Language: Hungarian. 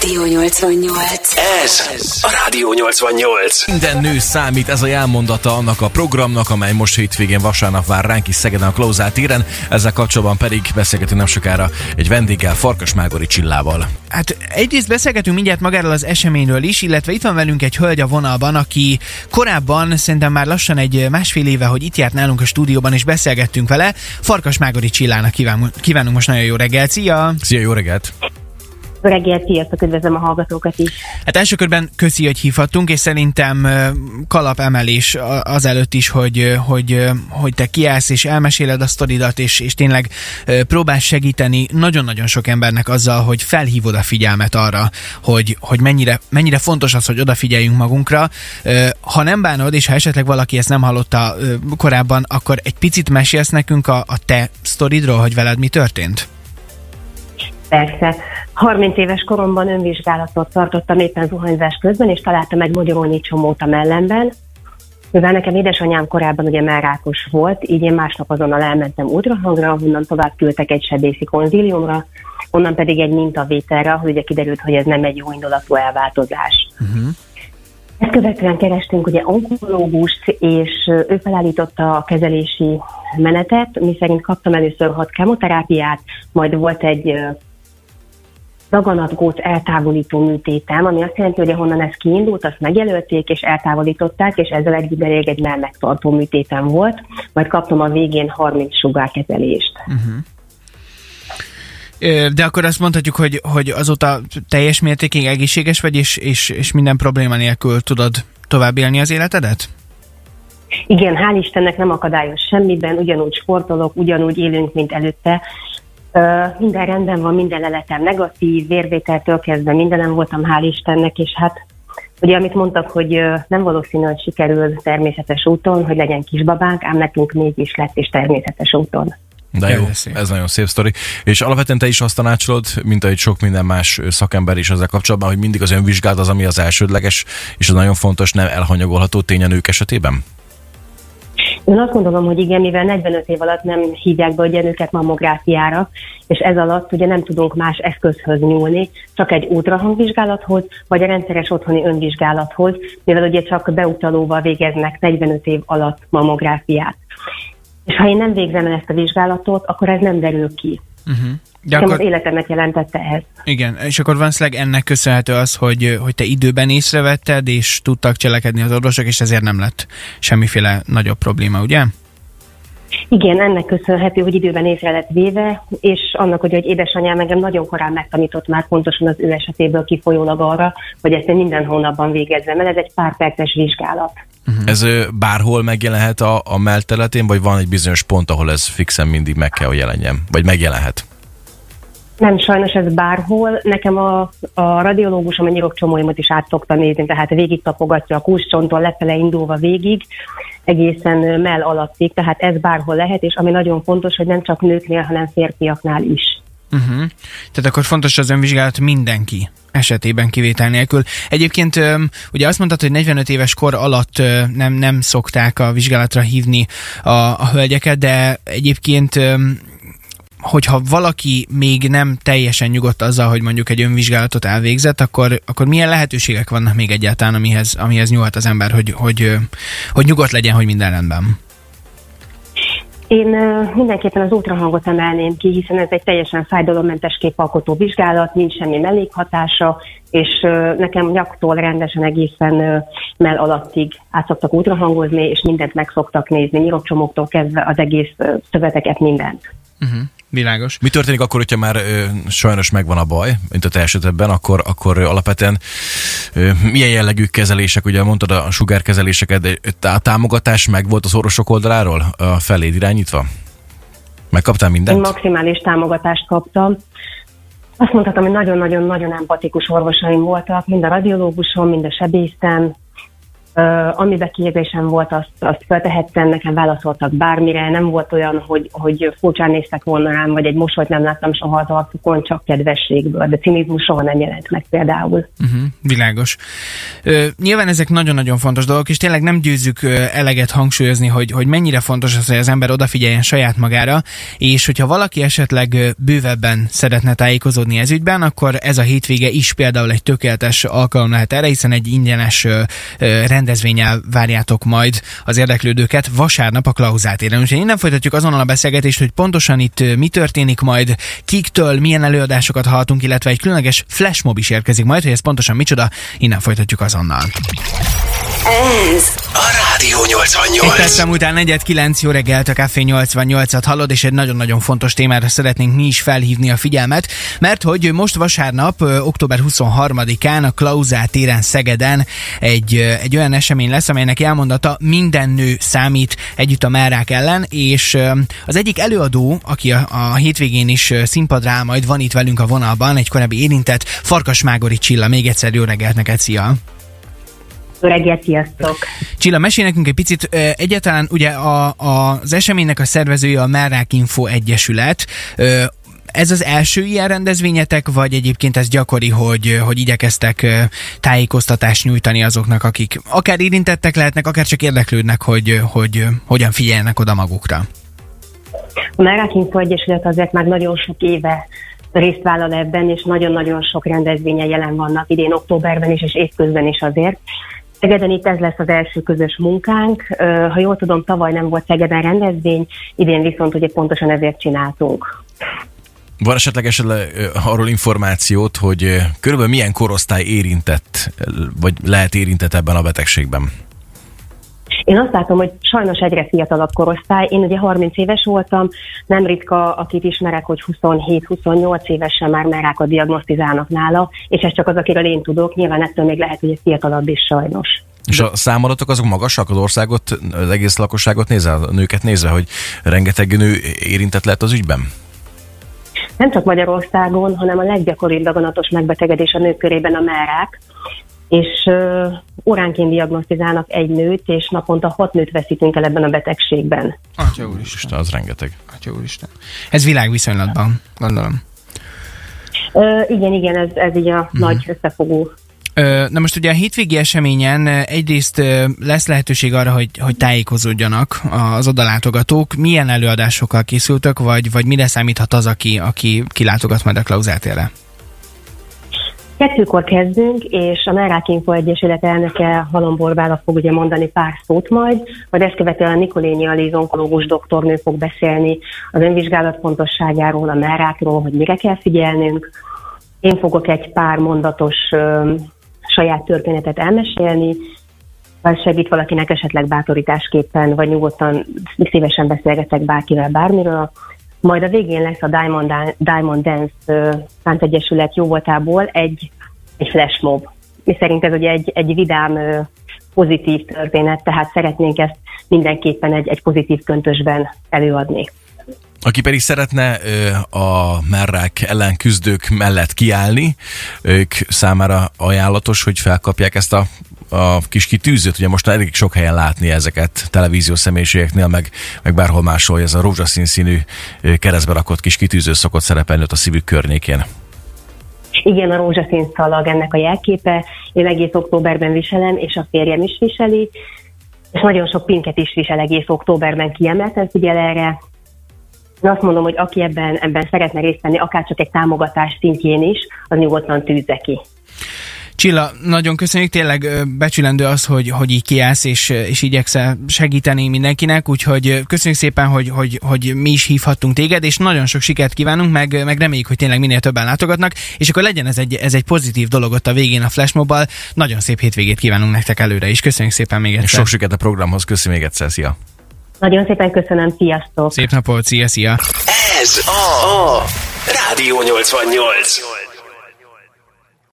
Rádió 88. Ez a Rádió 88. Minden nő számít, ez a jelmondata annak a programnak, amely most hétvégén vasárnap vár ránk is Szegeden a Klauzál téren. Ezzel kapcsolatban pedig beszélgetünk nem sokára egy vendéggel, Farkas Mágori Csillával. Hát egyrészt beszélgetünk mindjárt magáról az eseményről is, illetve itt van velünk egy hölgy a vonalban, aki korábban, szerintem már lassan egy másfél éve, hogy itt járt nálunk a stúdióban, és beszélgettünk vele. Farkas Mágori Csillának kívánunk, kívánunk most nagyon jó reggelt. Szia! Szia, jó reggelt! Jó reggelt, sziasztok, üdvözlöm a hallgatókat is. Hát első körben köszi, hogy hívhattunk, és szerintem ö, kalapemelés a- azelőtt is, hogy, hogy, hogy te kiállsz és elmeséled a sztoridat, és, és tényleg ö, próbálsz segíteni nagyon-nagyon sok embernek azzal, hogy felhívod a figyelmet arra, hogy, hogy mennyire, mennyire fontos az, hogy odafigyeljünk magunkra. Ha nem bánod, és ha esetleg valaki ezt nem hallotta korábban, akkor egy picit mesélsz nekünk a, a te sztoridról, hogy veled mi történt? Persze. 30 éves koromban önvizsgálatot tartottam éppen zuhanyzás közben, és találtam egy magyarolnyi csomót a mellemben. Mivel nekem édesanyám korábban ugye melrákos volt, így én másnap azonnal elmentem ultrahangra, onnan tovább küldtek egy sebészi konzíliumra, onnan pedig egy mintavételre, ahol ugye kiderült, hogy ez nem egy jó indulatú elváltozás. Uh-huh. Ezt követően kerestünk ugye onkológust, és ő felállította a kezelési menetet, mi szerint kaptam először hat kemoterápiát, majd volt egy daganatgót eltávolító műtétem, ami azt jelenti, hogy ahonnan ez kiindult, azt megjelölték és eltávolították, és ezzel egy ideig egy mellmegtartó műtétem volt, majd kaptam a végén 30 sugárkezelést. Ö, De akkor azt mondhatjuk, hogy, hogy azóta teljes mértékig egészséges vagy, és, és, és minden probléma nélkül tudod tovább élni az életedet? Igen, hál' Istennek nem akadályoz semmiben, ugyanúgy sportolok, ugyanúgy élünk, mint előtte. Minden rendben van, minden leletem negatív, vérvételtől kezdve mindenem voltam, hál' Istennek, és hát ugye amit mondtak, hogy nem valószínű, hogy sikerül természetes úton, hogy legyen kisbabánk, ám nekünk mégis lett is természetes úton. De jó, ez nagyon szép sztori. És alapvetően te is azt tanácsolod, mint ahogy sok minden más szakember is ezzel kapcsolatban, hogy mindig az önvizsgálat az, ami az elsődleges, és az nagyon fontos, nem elhanyagolható tény a nők esetében? Én azt gondolom, hogy igen, mivel 45 év alatt nem hívják be ugye nőket mammográfiára, és ez alatt ugye nem tudunk más eszközhöz nyúlni, csak egy ultrahangvizsgálathoz, vagy a rendszeres otthoni önvizsgálathoz, mivel ugye csak beutalóval végeznek 45 év alatt mammográfiát. És ha én nem végzem el ezt a vizsgálatot, akkor ez nem derül ki. Uh-huh. De akkor, az életemet jelentette ez. igen, és akkor valószínűleg ennek köszönhető az, hogy, hogy te időben észrevetted, és tudtak cselekedni az orvosok, és ezért nem lett semmiféle nagyobb probléma, ugye? Igen, ennek köszönhető, hogy időben észre lett véve, és annak, hogy, hogy édesanyám engem nagyon korán megtanított már pontosan az ő esetéből kifolyólag arra, hogy ezt én minden hónapban végezzem el. Ez egy pár perces vizsgálat. Uh-huh. Ez bárhol megjelenhet a, a mellterületén, vagy van egy bizonyos pont, ahol ez fixen mindig meg kell, hogy jelenjen? Vagy megjelenhet? Nem, sajnos ez bárhol. Nekem a, a radiológusom a nyirokcsomóimat is át szokta nézni, tehát végig tapogatja a kúscsonton, lefele indulva végig, egészen mell alattig, tehát ez bárhol lehet, és ami nagyon fontos, hogy nem csak nőknél, hanem férfiaknál is. Uh-huh. Tehát akkor fontos az önvizsgálat mindenki esetében kivétel nélkül. Egyébként ugye azt mondtad, hogy 45 éves kor alatt nem, nem szokták a vizsgálatra hívni a, a hölgyeket, de egyébként hogyha valaki még nem teljesen nyugodt azzal, hogy mondjuk egy önvizsgálatot elvégzett, akkor, akkor milyen lehetőségek vannak még egyáltalán, amihez, amihez nyúlhat az ember, hogy, hogy, hogy nyugodt legyen, hogy minden rendben? Én mindenképpen az ultrahangot emelném ki, hiszen ez egy teljesen fájdalommentes képalkotó vizsgálat, nincs semmi mellékhatása, és nekem nyaktól rendesen egészen mell alattig át szoktak ultrahangozni, és mindent meg szoktak nézni, nyirokcsomóktól kezdve az egész szöveteket, mindent. Uh-huh. Világos. Mi történik akkor, hogyha már ö, sajnos megvan a baj, mint a te esetedben, akkor, akkor ö, alapvetően ö, milyen jellegű kezelések, ugye mondtad a sugárkezeléseket, de a támogatás meg volt az orvosok oldaláról a feléd irányítva? Megkaptál Én mindent? maximális támogatást kaptam. Azt mondhatom, hogy nagyon-nagyon-nagyon empatikus orvosaim voltak, mind a radiológusom, mind a sebészem. Uh, amiben kérdésem volt, azt, azt feltehettem, nekem válaszoltak bármire, nem volt olyan, hogy, hogy furcsán néztek volna rám, vagy egy mosolyt nem láttam soha az arcukon, csak kedvességből, de cinizmus soha nem jelent meg például. Uh-huh, világos. Ö, nyilván ezek nagyon-nagyon fontos dolgok, és tényleg nem győzzük eleget hangsúlyozni, hogy, hogy mennyire fontos az, hogy az ember odafigyeljen saját magára, és hogyha valaki esetleg bővebben szeretne tájékozódni ez ügyben, akkor ez a hétvége is például egy tökéletes alkalom lehet erre, hiszen egy ingyenes rend rendezvényel várjátok majd az érdeklődőket vasárnap a Klauzát éren. Úgyhogy innen folytatjuk azonnal a beszélgetést, hogy pontosan itt mi történik majd, kiktől, milyen előadásokat hallhatunk, illetve egy különleges flashmob is érkezik majd, hogy ez pontosan micsoda, innen folytatjuk azonnal. Ez a Rádió 88. Egy percem után 4-9 jó reggelt a Café 88-at hallod, és egy nagyon-nagyon fontos témára szeretnénk mi is felhívni a figyelmet, mert hogy most vasárnap, október 23-án a Klauzá téren Szegeden egy, egy olyan esemény lesz, amelynek elmondata minden nő számít együtt a merák ellen, és az egyik előadó, aki a, a hétvégén is színpadra áll, majd van itt velünk a vonalban, egy korábbi érintett, Farkas Mágori Csilla. Még egyszer jó reggelt neked, szia! Jó reggelt, sziasztok! Csilla, mesélj nekünk egy picit, egyáltalán ugye a, a, az eseménynek a szervezője a Merrák Info Egyesület, ez az első ilyen rendezvényetek, vagy egyébként ez gyakori, hogy, hogy igyekeztek tájékoztatást nyújtani azoknak, akik akár érintettek lehetnek, akár csak érdeklődnek, hogy, hogy hogyan figyeljenek oda magukra? A Merák Info Egyesület azért már nagyon sok éve részt vállal ebben, és nagyon-nagyon sok rendezvénye jelen vannak idén októberben is, és évközben is azért. Szegeden itt ez lesz az első közös munkánk. Ha jól tudom, tavaly nem volt Szegeden rendezvény, idén viszont ugye pontosan ezért csináltunk. Van esetleg arról információt, hogy körülbelül milyen korosztály érintett, vagy lehet érintett ebben a betegségben? Én azt látom, hogy sajnos egyre fiatalabb korosztály. Én ugye 30 éves voltam, nem ritka, akit ismerek, hogy 27-28 évesen már merákat diagnosztizálnak nála, és ez csak az, akiről én tudok. Nyilván ettől még lehet, hogy egy fiatalabb is sajnos. És a számadatok azok magasak az országot, az egész lakosságot nézve, a nőket nézve, hogy rengeteg nő érintett lehet az ügyben? Nem csak Magyarországon, hanem a leggyakoribb daganatos megbetegedés a nők körében a merák, és óránként diagnosztizálnak egy nőt, és naponta hat nőt veszítünk el ebben a betegségben. Atya úristen. Az rengeteg. Atya úristen. Ez világviszonylatban, gondolom. Uh, igen, igen, ez, ez így a uh-huh. nagy összefogó Na most ugye a hétvégi eseményen egyrészt lesz lehetőség arra, hogy, hogy tájékozódjanak az odalátogatók. Milyen előadásokkal készültök, vagy, vagy mire számíthat az, aki, aki kilátogat majd a klauzátérre? Kettőkor kezdünk, és a Merák Info Egyesület elnöke Halom Borbála fog ugye mondani pár szót majd, majd ezt követően a Nikoléni Aliz onkológus doktornő fog beszélni az önvizsgálat fontosságáról, a merákról, hogy mire kell figyelnünk. Én fogok egy pár mondatos ö, saját történetet elmesélni, vagy segít valakinek esetleg bátorításképpen, vagy nyugodtan szívesen beszélgetek bárkivel bármiről. Majd a végén lesz a Diamond, Diamond Dance Egyesület jóvoltából egy, egy flash mob. Mi szerint ez ugye egy, egy vidám, pozitív történet, tehát szeretnénk ezt mindenképpen egy, egy pozitív köntösben előadni. Aki pedig szeretne a merrák ellen küzdők mellett kiállni, ők számára ajánlatos, hogy felkapják ezt a a kis kitűzőt, ugye most elég sok helyen látni ezeket televíziós személyiségeknél, meg, meg bárhol máshol, ez a rózsaszín színű keresztbe rakott kis kitűző szokott szerepelni ott a szívük környékén. Igen, a rózsaszín szalag ennek a jelképe. Én egész októberben viselem, és a férjem is viseli, és nagyon sok pinket is visel egész októberben kiemelten figyel erre. Én azt mondom, hogy aki ebben, ebben szeretne részt venni, akár csak egy támogatás szintjén is, az nyugodtan tűzze ki. Csilla, nagyon köszönjük, tényleg becsülendő az, hogy, hogy így kiállsz és, és igyekszel segíteni mindenkinek, úgyhogy köszönjük szépen, hogy, hogy, hogy mi is hívhattunk téged, és nagyon sok sikert kívánunk, meg, meg reméljük, hogy tényleg minél többen látogatnak, és akkor legyen ez egy, ez egy pozitív dolog ott a végén a Flashmobbal. Nagyon szép hétvégét kívánunk nektek előre is. Köszönjük szépen még egyszer. Sok sikert a programhoz, köszönjük még egyszer, szia! Nagyon szépen köszönöm, sziasztok! Szép napot, szia, szia! Ez a, a Rádió 88.